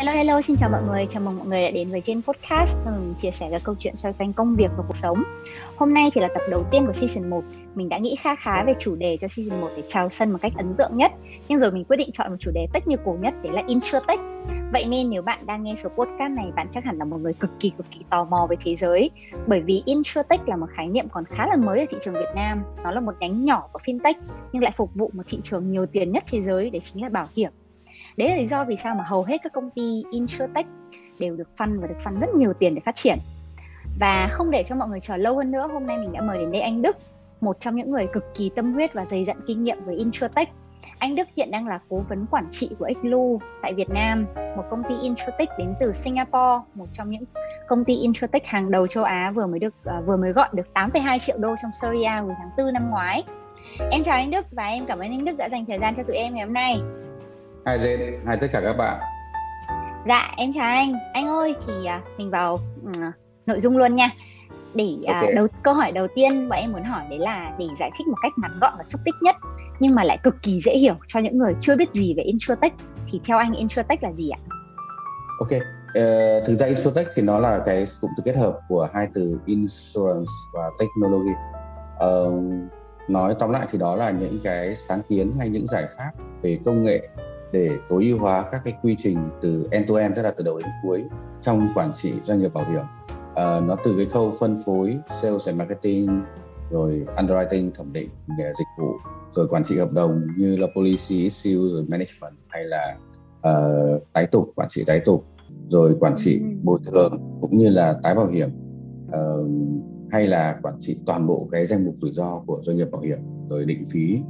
Hello hello, xin chào mọi người, chào mừng mọi người đã đến với trên podcast mình chia sẻ các câu chuyện xoay quanh công việc và cuộc sống. Hôm nay thì là tập đầu tiên của season 1. Mình đã nghĩ khá khá về chủ đề cho season 1 để chào sân một cách ấn tượng nhất. Nhưng rồi mình quyết định chọn một chủ đề tech như cổ nhất để là InsurTech. Vậy nên nếu bạn đang nghe số podcast này, bạn chắc hẳn là một người cực kỳ cực kỳ tò mò về thế giới. Bởi vì InsurTech là một khái niệm còn khá là mới ở thị trường Việt Nam. Nó là một nhánh nhỏ của FinTech nhưng lại phục vụ một thị trường nhiều tiền nhất thế giới đấy chính là bảo hiểm đấy là lý do vì sao mà hầu hết các công ty insurtech đều được fund và được fund rất nhiều tiền để phát triển. Và không để cho mọi người chờ lâu hơn nữa hôm nay mình đã mời đến đây anh Đức một trong những người cực kỳ tâm huyết và dày dặn kinh nghiệm với insurtech. Anh Đức hiện đang là cố vấn quản trị của Xlu tại Việt Nam, một công ty insurtech đến từ Singapore, một trong những công ty insurtech hàng đầu châu Á vừa mới được uh, vừa mới gọi được 8,2 triệu đô trong Serie A hồi tháng 4 năm ngoái. Em chào anh Đức và em cảm ơn anh Đức đã dành thời gian cho tụi em ngày hôm nay hai Jen, hai tất cả các bạn. Dạ, em chào anh. Anh ơi, thì à, mình vào uh, nội dung luôn nha. Để uh, okay. đầu câu hỏi đầu tiên mà em muốn hỏi đấy là để giải thích một cách ngắn gọn và xúc tích nhất nhưng mà lại cực kỳ dễ hiểu cho những người chưa biết gì về insurtech thì theo anh insurtech là gì ạ? Ok, uh, thực ra insurtech thì nó là cái cụm từ kết hợp của hai từ insurance và technology. Uh, nói tóm lại thì đó là những cái sáng kiến hay những giải pháp về công nghệ để tối ưu hóa các cái quy trình từ end to end tức là từ đầu đến cuối trong quản trị doanh nghiệp bảo hiểm. À, nó từ cái khâu phân phối sales and marketing rồi underwriting thẩm định dịch vụ rồi quản trị hợp đồng như là policy issue rồi management hay là uh, tái tục quản trị tái tục rồi quản trị ừ. bồi thường cũng như là tái bảo hiểm. Uh, hay là quản trị toàn bộ cái danh mục rủi ro của doanh nghiệp bảo hiểm rồi định phí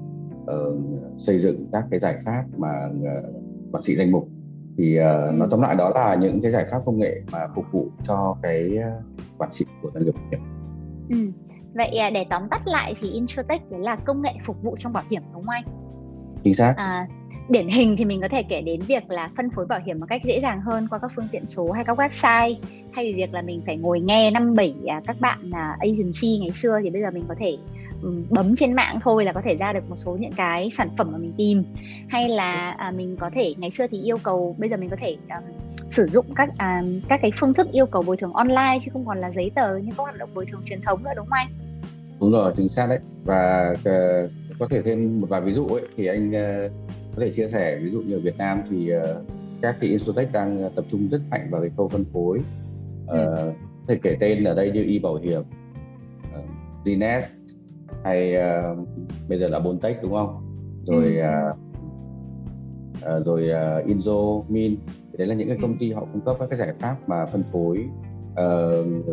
xây dựng các cái giải pháp mà quản trị danh mục thì uh, ừ. nó tóm lại đó là những cái giải pháp công nghệ mà phục vụ cho cái quản trị của doanh nghiệp bảo hiểm. Ừ. Vậy để tóm tắt lại thì insurtech là công nghệ phục vụ trong bảo hiểm đúng không anh? Chính xác. À, điển hình thì mình có thể kể đến việc là phân phối bảo hiểm một cách dễ dàng hơn qua các phương tiện số hay các website thay vì việc là mình phải ngồi nghe năm bảy à, các bạn à, agency ngày xưa thì bây giờ mình có thể bấm trên mạng thôi là có thể ra được một số những cái sản phẩm mà mình tìm hay là à, mình có thể ngày xưa thì yêu cầu bây giờ mình có thể um, sử dụng các à, các cái phương thức yêu cầu bồi thường online chứ không còn là giấy tờ như các hoạt động bồi thường truyền thống nữa đúng không anh? Đúng rồi, chính xác đấy. Và uh, có thể thêm một vài ví dụ ấy thì anh uh, có thể chia sẻ ví dụ như ở Việt Nam thì uh, các cái insurtech đang tập trung rất mạnh vào cái khâu phân phối. Uh, ừ. thể kể tên ở đây như y bảo hiểm, uh, Gnet, hay uh, bây giờ là Bontech đúng không rồi ừ. uh, uh, rồi uh, Inzo Min đấy là những cái công ty họ cung cấp các cái giải pháp mà phân phối uh,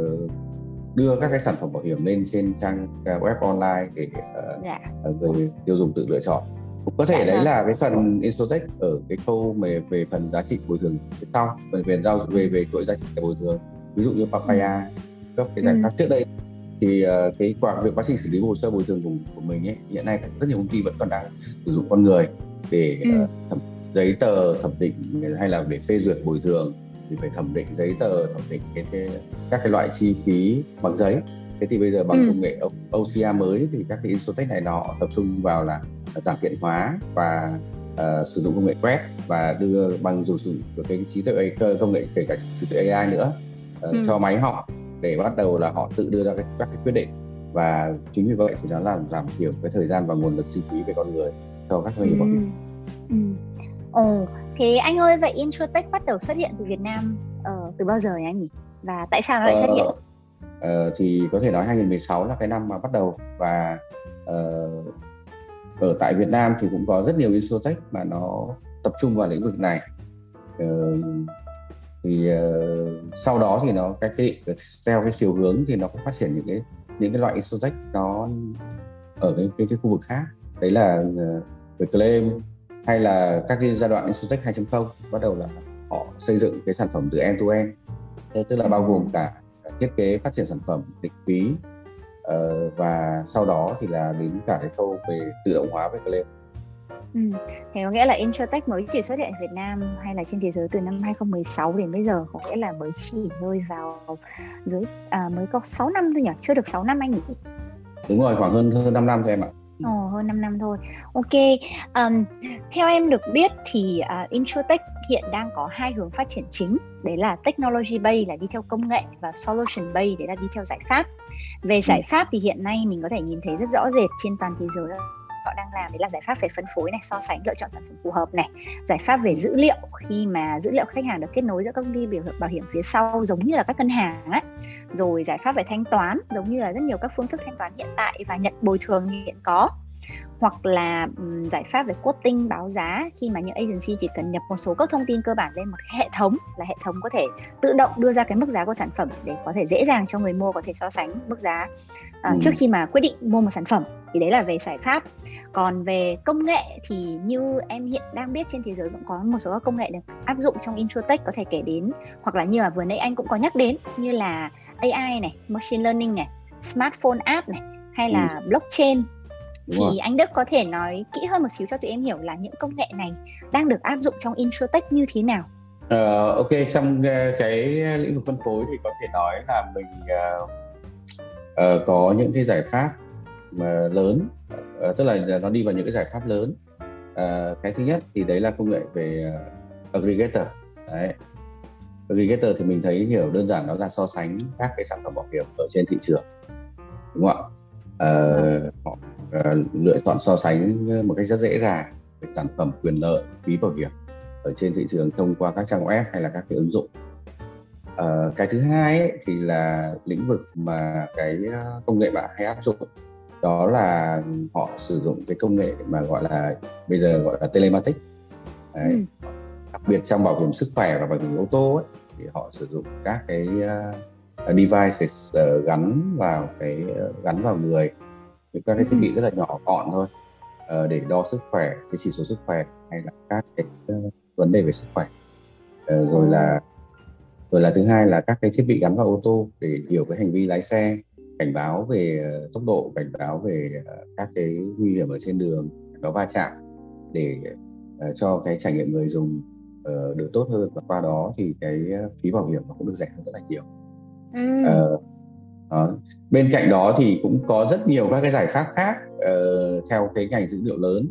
đưa các cái sản phẩm bảo hiểm lên trên trang web online để uh, dạ. người tiêu dùng tự lựa chọn cũng có thể dạ, đấy vâng. là cái phần Insurtech ở cái khâu về về phần giá trị bồi thường phía sau về về giao về về chuỗi giá trị bồi thường ví dụ như Papaya ừ. cấp cái giải pháp ừ. trước đây thì uh, cái quả việc quá trình xử lý hồ sơ bồi thường của, của mình ấy hiện nay rất nhiều công ty vẫn còn đang sử dụng con người để ừ. uh, thẩm, giấy tờ thẩm định hay là để phê duyệt bồi thường thì phải thẩm định giấy tờ thẩm định cái, cái các cái loại chi phí bằng giấy thế thì bây giờ bằng ừ. công nghệ OCR mới thì các cái insurtech này nó tập trung vào là giảm tiện hóa và uh, sử dụng công nghệ quét và đưa bằng dùng sử dụng cái trí tuệ công nghệ kể cả trí tuệ AI nữa uh, ừ. cho máy học để bắt đầu là họ tự đưa ra cái, các cái quyết định và chính vì vậy thì nó làm giảm thiểu cái thời gian và nguồn lực chi phí về con người cho các doanh nghiệp hiểm. Ừ. Ồ, thế anh ơi vậy Insurtech bắt đầu xuất hiện từ Việt Nam uh, từ bao giờ nhỉ anh nhỉ? Và tại sao nó lại xuất hiện? Uh, thì có thể nói 2016 là cái năm mà bắt đầu và uh, ở tại Việt Nam thì cũng có rất nhiều Insurtech mà nó tập trung vào lĩnh vực này. Uh, thì uh, sau đó thì nó cái cái theo cái chiều hướng thì nó cũng phát triển những cái những cái loại insurtech nó ở cái cái, cái khu vực khác. Đấy là uh, về claim hay là các cái giai đoạn insurtech 2.0 bắt đầu là họ xây dựng cái sản phẩm từ end to end. Thế tức là bao gồm cả thiết kế phát triển sản phẩm định phí uh, ờ, và sau đó thì là đến cả cái khâu về tự động hóa về claim. Ừ. Thế có nghĩa là Insurtech mới chỉ xuất hiện ở Việt Nam hay là trên thế giới từ năm 2016 đến bây giờ có nghĩa là mới chỉ rơi vào dưới à, mới có 6 năm thôi nhỉ chưa được 6 năm anh nhỉ đúng rồi khoảng hơn hơn 5 năm thôi em ạ Ồ, hơn 5 năm thôi. Ok. Um, theo em được biết thì uh, Insurtech hiện đang có hai hướng phát triển chính. Đấy là technology based là đi theo công nghệ và solution based đấy là đi theo giải pháp. Về giải pháp thì hiện nay mình có thể nhìn thấy rất rõ rệt trên toàn thế giới họ đang làm đấy là giải pháp về phân phối này so sánh lựa chọn sản phẩm phù hợp này. Giải pháp về dữ liệu khi mà dữ liệu khách hàng được kết nối giữa công ty bảo hiểm bảo hiểm phía sau giống như là các ngân hàng ấy rồi giải pháp về thanh toán giống như là rất nhiều các phương thức thanh toán hiện tại và nhận bồi thường hiện có. Hoặc là um, giải pháp về quoting báo giá khi mà những agency chỉ cần nhập một số các thông tin cơ bản lên một hệ thống là hệ thống có thể tự động đưa ra cái mức giá của sản phẩm để có thể dễ dàng cho người mua có thể so sánh mức giá uh, ừ. trước khi mà quyết định mua một sản phẩm thì đấy là về giải pháp còn về công nghệ thì như em hiện đang biết trên thế giới cũng có một số các công nghệ được áp dụng trong insurtech có thể kể đến hoặc là như là vừa nãy anh cũng có nhắc đến như là AI này, machine learning này, smartphone app này hay là ừ. blockchain thì rồi. anh Đức có thể nói kỹ hơn một xíu cho tụi em hiểu là những công nghệ này đang được áp dụng trong insurtech như thế nào? Uh, ok trong uh, cái lĩnh vực phân phối thì có thể nói là mình uh, uh, có những cái giải pháp mà lớn uh, tức là nó đi vào những cái giải pháp lớn. Uh, cái thứ nhất thì đấy là công nghệ về uh, aggregator. Đấy. Aggregator thì mình thấy hiểu đơn giản nó là so sánh các cái sản phẩm bảo hiểm ở trên thị trường đúng không ạ? Uh, họ uh, lựa chọn so sánh một cách rất dễ dàng về sản phẩm quyền lợi phí bảo hiểm ở trên thị trường thông qua các trang web hay là các cái ứng dụng uh, cái thứ hai ấy, thì là lĩnh vực mà cái công nghệ bạn hay áp dụng đó là họ sử dụng cái công nghệ mà gọi là bây giờ gọi là telematics Đấy. Ừ. đặc biệt trong bảo hiểm sức khỏe và bảo hiểm ô tô ấy, thì họ sử dụng các cái uh, devices uh, gắn vào cái uh, gắn vào người những các cái thiết bị ừ. rất là nhỏ gọn thôi uh, để đo sức khỏe cái chỉ số sức khỏe hay là các cái uh, vấn đề về sức khỏe uh, rồi là rồi là thứ hai là các cái thiết bị gắn vào ô tô để hiểu cái hành vi lái xe cảnh báo về tốc độ cảnh báo về các cái nguy hiểm ở trên đường có va chạm để uh, cho cái trải nghiệm người dùng được tốt hơn và qua đó thì cái phí bảo hiểm nó cũng được rẻ hơn rất là nhiều ừ. uh, đó. bên cạnh đó thì cũng có rất nhiều các cái giải pháp khác uh, theo cái ngành dữ liệu lớn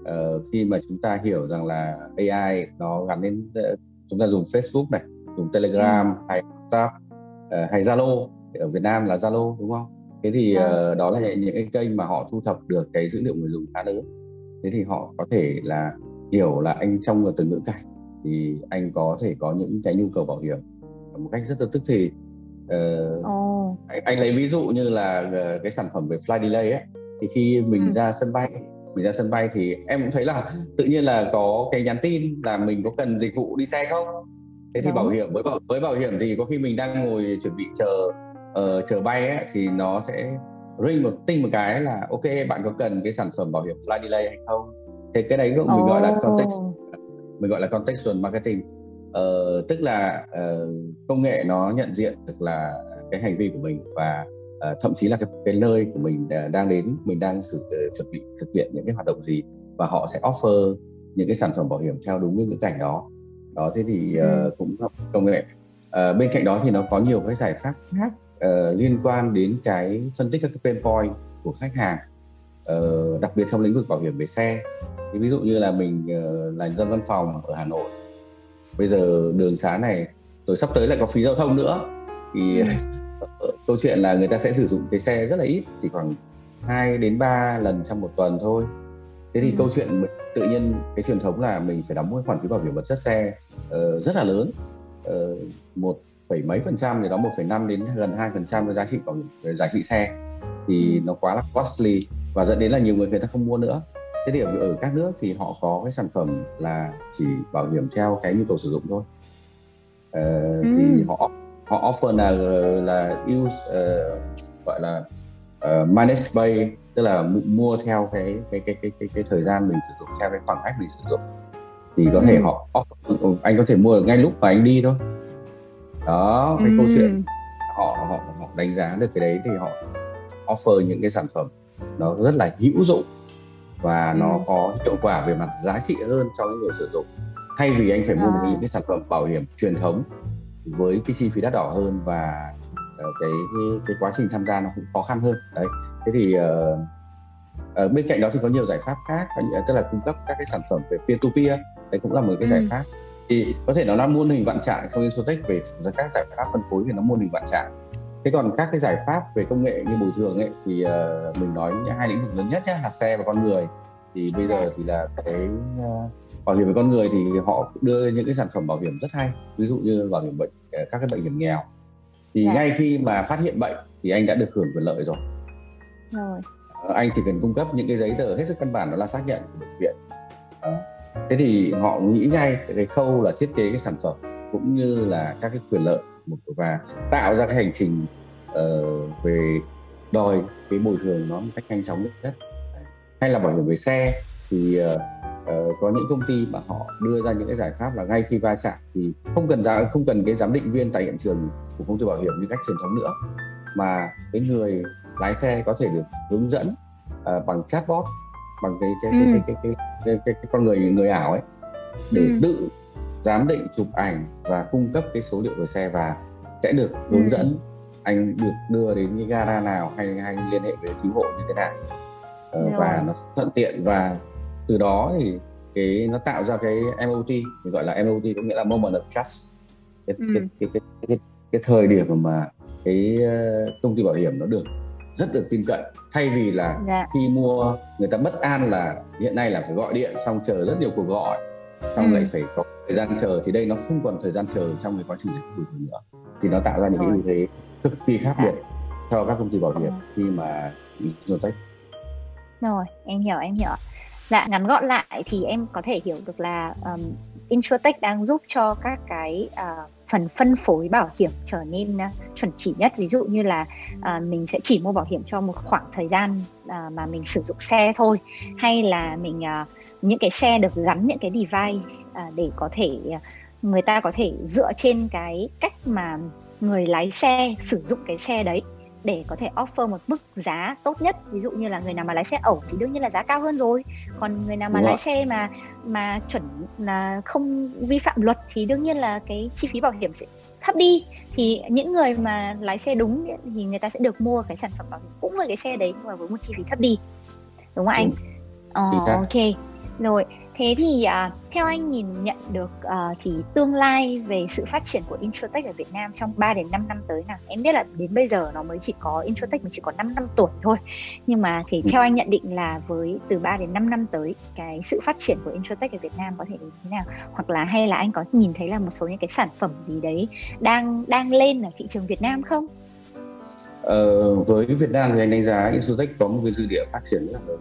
uh, khi mà chúng ta hiểu rằng là AI nó gắn đến uh, chúng ta dùng Facebook này dùng Telegram ừ. hay WhatsApp uh, hay Zalo ở Việt Nam là Zalo đúng không thế thì uh, đó là những cái kênh mà họ thu thập được cái dữ liệu người dùng khá lớn thế thì họ có thể là hiểu là anh trong từng ngữ cảnh thì anh có thể có những cái nhu cầu bảo hiểm một cách rất là tức thì uh, oh. anh, anh lấy ví dụ như là uh, cái sản phẩm về fly delay ấy thì khi mình ừ. ra sân bay mình ra sân bay thì em cũng thấy là tự nhiên là có cái nhắn tin là mình có cần dịch vụ đi xe không thế thì Đúng. bảo hiểm với bảo với bảo hiểm thì có khi mình đang ngồi chuẩn bị chờ uh, chờ bay ấy, thì nó sẽ ring một tinh một cái là ok bạn có cần cái sản phẩm bảo hiểm fly delay hay không thế cái đấy mình oh. gọi là context mình gọi là contextual marketing uh, tức là uh, công nghệ nó nhận diện được là cái hành vi của mình và uh, thậm chí là cái, cái nơi của mình đang đến mình đang sự uh, chuẩn bị thực hiện những cái hoạt động gì và họ sẽ offer những cái sản phẩm bảo hiểm theo đúng những ngữ cảnh đó đó thế thì uh, cũng công nghệ. Uh, bên cạnh đó thì nó có nhiều cái giải pháp khác uh, liên quan đến cái phân tích các cái pain point của khách hàng uh, đặc biệt trong lĩnh vực bảo hiểm về xe. Thì ví dụ như là mình uh, là dân văn phòng ở Hà Nội. Bây giờ đường xá này rồi sắp tới lại có phí giao thông nữa. Thì ừ. câu chuyện là người ta sẽ sử dụng cái xe rất là ít chỉ khoảng 2 đến 3 lần trong một tuần thôi thế thì ừ. câu chuyện mình, tự nhiên cái truyền thống là mình phải đóng một khoản phí bảo hiểm vật chất xe uh, rất là lớn uh, một phẩy mấy phần trăm thì đóng 1,5 đến gần 2 phần trăm giá trị bảo hiểm giá trị xe thì ừ. nó quá là costly và dẫn đến là nhiều người người ta không mua nữa thế thì ở, các nước thì họ có cái sản phẩm là chỉ bảo hiểm theo cái nhu cầu sử dụng thôi ờ, ừ. thì họ họ offer là là use uh, gọi là uh, manage pay tức là mua theo cái cái cái cái cái, cái thời gian mình sử dụng theo cái khoảng cách mình sử dụng thì có ừ. thể họ offer, anh có thể mua ngay lúc mà anh đi thôi đó cái ừ. câu chuyện họ họ họ đánh giá được cái đấy thì họ offer những cái sản phẩm nó rất là hữu dụng và ừ. nó có hiệu quả về mặt giá trị hơn cho những người sử dụng thay vì anh phải mua một những cái sản phẩm bảo hiểm truyền thống với cái chi phí đắt đỏ hơn và cái, cái cái quá trình tham gia nó cũng khó khăn hơn. Đấy. Thế thì uh, uh, bên cạnh đó thì có nhiều giải pháp khác tức là cung cấp các cái sản phẩm về peer to peer đấy cũng là một cái ừ. giải pháp. Thì có thể nó là muôn hình vạn trạng trong Insurtech về các giải pháp phân phối thì nó muôn hình vạn trạng. Thế còn các cái giải pháp về công nghệ như bồi thường ấy thì uh, mình nói hai lĩnh vực lớn nhất nhé là xe và con người. Thì bây giờ thì là cái uh, bảo hiểm về con người thì họ đưa những cái sản phẩm bảo hiểm rất hay. Ví dụ như bảo hiểm bệnh các cái bệnh hiểm nghèo thì. Dạ. ngay khi mà phát hiện bệnh thì anh đã được hưởng quyền lợi rồi rồi ờ, anh chỉ cần cung cấp những cái giấy tờ hết sức căn bản đó là xác nhận của bệnh viện đó. thế thì họ nghĩ ngay cái khâu là thiết kế cái sản phẩm cũng như là các cái quyền lợi và tạo ra cái hành trình uh, về đòi cái bồi thường nó một cách nhanh chóng nhất hay là bảo hiểm về xe thì uh, uh, có những công ty mà họ đưa ra những cái giải pháp là ngay khi va chạm thì không cần ra không cần cái giám định viên tại hiện trường của công ty bảo hiểm như cách truyền thống nữa mà cái người lái xe có thể được hướng dẫn uh, bằng chatbot bằng cái cái, ừ. cái, cái, cái, cái, cái, cái con người người ảo ấy để ừ. tự giám định chụp ảnh và cung cấp cái số liệu về xe và sẽ được hướng ừ. dẫn anh được đưa đến cái gara nào hay anh liên hệ với cứu hộ như thế nào uh, và nó thuận tiện và từ đó thì cái nó tạo ra cái MOT mình gọi là MOT có nghĩa là moment of trust cái, ừ. cái, cái, cái, cái, cái thời điểm mà cái uh, công ty bảo hiểm nó được rất được tin cậy thay vì là dạ. khi mua người ta bất an là hiện nay là phải gọi điện xong chờ rất nhiều cuộc gọi xong ừ. lại phải có thời gian chờ thì đây nó không còn thời gian chờ trong cái quá trình giải quyết nữa thì nó tạo ra những Rồi. cái ưu thế cực kỳ khác biệt cho các công ty bảo hiểm ừ. khi mà tech rồi em hiểu em hiểu dạ ngắn gọn lại thì em có thể hiểu được là um, Insurtech đang giúp cho các cái uh, phần phân phối bảo hiểm trở nên uh, chuẩn chỉ nhất. Ví dụ như là uh, mình sẽ chỉ mua bảo hiểm cho một khoảng thời gian uh, mà mình sử dụng xe thôi. Hay là mình uh, những cái xe được gắn những cái device uh, để có thể uh, người ta có thể dựa trên cái cách mà người lái xe sử dụng cái xe đấy để có thể offer một mức giá tốt nhất. Ví dụ như là người nào mà lái xe ẩu thì đương nhiên là giá cao hơn rồi. Còn người nào mà Đúng lái xe mà mà chuẩn là không vi phạm luật thì đương nhiên là cái chi phí bảo hiểm sẽ thấp đi. Thì những người mà lái xe đúng thì người ta sẽ được mua cái sản phẩm bảo hiểm cũng với cái xe đấy nhưng mà với một chi phí thấp đi. Đúng không anh? Oh, ok. Rồi thế thì uh, theo anh nhìn nhận được uh, thì tương lai về sự phát triển của Introtech ở Việt Nam trong 3 đến 5 năm tới nào? Em biết là đến bây giờ nó mới chỉ có Introtech mới chỉ có 5 năm tuổi thôi. Nhưng mà thì theo anh nhận định là với từ 3 đến 5 năm tới cái sự phát triển của Introtech ở Việt Nam có thể đến thế nào? Hoặc là hay là anh có nhìn thấy là một số những cái sản phẩm gì đấy đang đang lên ở thị trường Việt Nam không? Ờ, với Việt Nam thì anh đánh giá Insurtech có một cái dư địa phát triển rất là lớn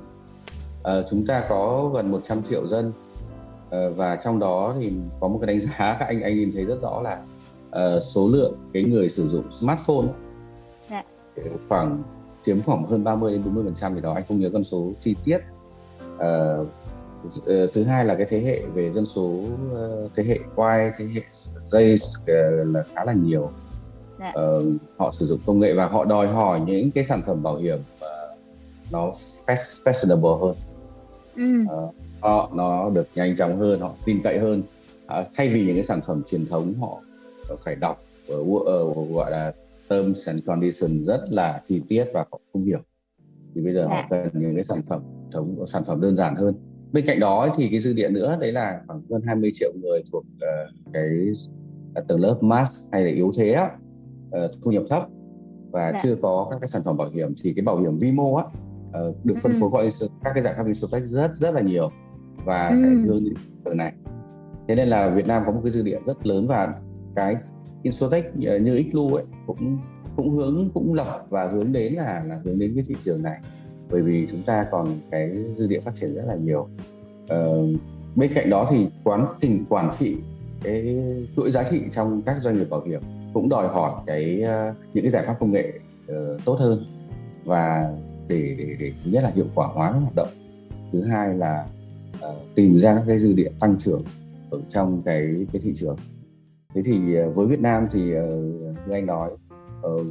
uh, chúng ta có gần 100 triệu dân. Uh, và trong đó thì có một cái đánh giá các anh anh nhìn thấy rất rõ là uh, số lượng cái người sử dụng smartphone dạ. khoảng chiếm khoảng hơn 30 đến 40 phần trăm thì đó. Anh không nhớ con số chi tiết. Uh, thứ hai là cái thế hệ về dân số thế hệ Y thế hệ Z là khá là nhiều. Dạ. uh, họ sử dụng công nghệ và họ đòi hỏi những cái sản phẩm bảo hiểm uh, nó fashionable hơn ừ. uh, họ nó được nhanh chóng hơn họ tin cậy hơn uh, thay vì những cái sản phẩm truyền thống họ phải đọc uh, uh, gọi là terms and conditions rất là chi tiết và họ không hiểu thì bây giờ họ dạ. cần những cái sản phẩm thống sản phẩm đơn giản hơn bên cạnh đó thì cái dư địa nữa đấy là khoảng hơn 20 triệu người thuộc uh, cái uh, tầng lớp mass hay là yếu thế uh, thu nhập thấp và dạ. chưa có các cái sản phẩm bảo hiểm thì cái bảo hiểm vi mô á uh, được phân ừ. phối qua các cái giải pháp insurtech rất rất là nhiều và ừ. sẽ hướng đến từ này thế nên là Việt Nam có một cái dư địa rất lớn và cái insurtech như Xlu ấy cũng cũng hướng cũng lập và hướng đến là là hướng đến cái thị trường này bởi vì chúng ta còn cái dư địa phát triển rất là nhiều uh, bên cạnh đó thì quán trình quản trị cái chuỗi giá trị trong các doanh nghiệp bảo hiểm cũng đòi hỏi cái uh, những cái giải pháp công nghệ uh, tốt hơn và để, để để thứ nhất là hiệu quả hóa hoạt động thứ hai là uh, tìm ra các cái dư địa tăng trưởng ở trong cái cái thị trường. Thế thì uh, với Việt Nam thì uh, như anh nói uh,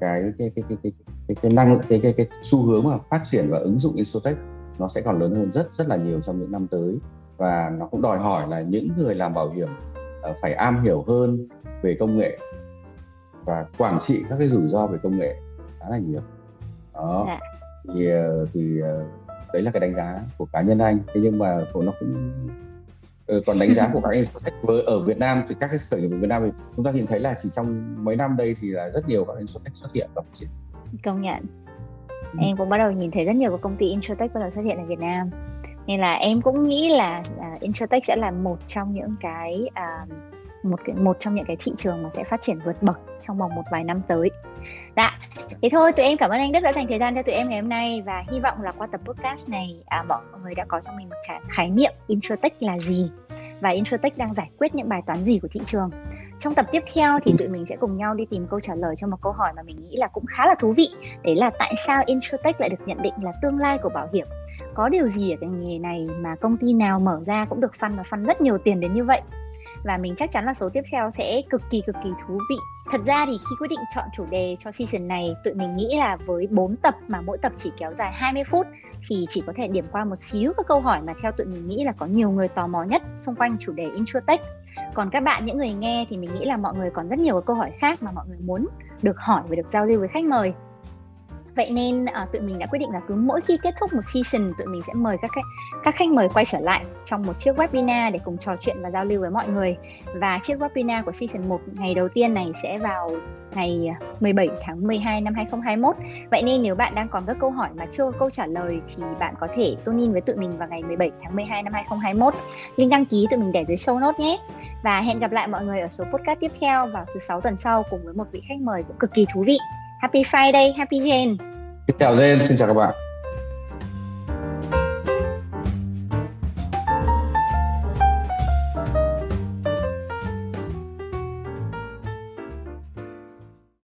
cái cái cái cái cái cái, cái năng cái, cái cái xu hướng mà phát triển và ứng dụng Insurtech nó sẽ còn lớn hơn rất rất là nhiều trong những năm tới. Và nó cũng đòi hỏi là những người làm bảo hiểm uh, phải am hiểu hơn về công nghệ và quản trị các cái rủi ro về công nghệ khá là nhiều đó. Dạ. thì thì đấy là cái đánh giá của cá nhân anh. Thế nhưng mà nó cũng Ừ, còn đánh giá của các insurtech ở Việt Nam thì các cái khởi nghiệp ở Việt Nam thì chúng ta nhìn thấy là chỉ trong mấy năm đây thì là rất nhiều các insurtech xuất hiện và phát triển. Công nhận. Ừ. em cũng bắt đầu nhìn thấy rất nhiều các công ty insurtech bắt đầu xuất hiện ở Việt Nam. Nên là em cũng nghĩ là uh, insurtech sẽ là một trong những cái uh, một cái một trong những cái thị trường mà sẽ phát triển vượt bậc trong vòng một vài năm tới. Dạ, thế thôi tụi em cảm ơn anh Đức đã dành thời gian cho tụi em ngày hôm nay và hy vọng là qua tập podcast này à, mọi người đã có cho mình một trải khái niệm introtech là gì và introtech đang giải quyết những bài toán gì của thị trường. Trong tập tiếp theo thì tụi mình sẽ cùng nhau đi tìm câu trả lời cho một câu hỏi mà mình nghĩ là cũng khá là thú vị. Đấy là tại sao introtech lại được nhận định là tương lai của bảo hiểm? Có điều gì ở cái nghề này mà công ty nào mở ra cũng được phân và phân rất nhiều tiền đến như vậy? Và mình chắc chắn là số tiếp theo sẽ cực kỳ cực kỳ thú vị. Thật ra thì khi quyết định chọn chủ đề cho season này, tụi mình nghĩ là với 4 tập mà mỗi tập chỉ kéo dài 20 phút thì chỉ có thể điểm qua một xíu các câu hỏi mà theo tụi mình nghĩ là có nhiều người tò mò nhất xung quanh chủ đề InsurTech. Còn các bạn những người nghe thì mình nghĩ là mọi người còn rất nhiều câu hỏi khác mà mọi người muốn được hỏi và được giao lưu với khách mời vậy nên uh, tụi mình đã quyết định là cứ mỗi khi kết thúc một season tụi mình sẽ mời các các khách mời quay trở lại trong một chiếc webinar để cùng trò chuyện và giao lưu với mọi người. Và chiếc webinar của season 1 ngày đầu tiên này sẽ vào ngày ờ, 17 tháng 12 năm 2021 vậy nên nếu bạn đang còn các câu hỏi mà chưa có câu trả lời thì bạn có thể tune in với tụi mình vào ngày 17 tháng 12 năm 2021 link đăng ký tụi mình để dưới show note nhé. Và hẹn gặp lại mọi người ở số podcast tiếp theo vào thứ sáu tuần sau cùng với một vị khách mời cũng cực kỳ thú vị. Happy Friday, Happy Jane. Xin chào Jane, xin chào các bạn.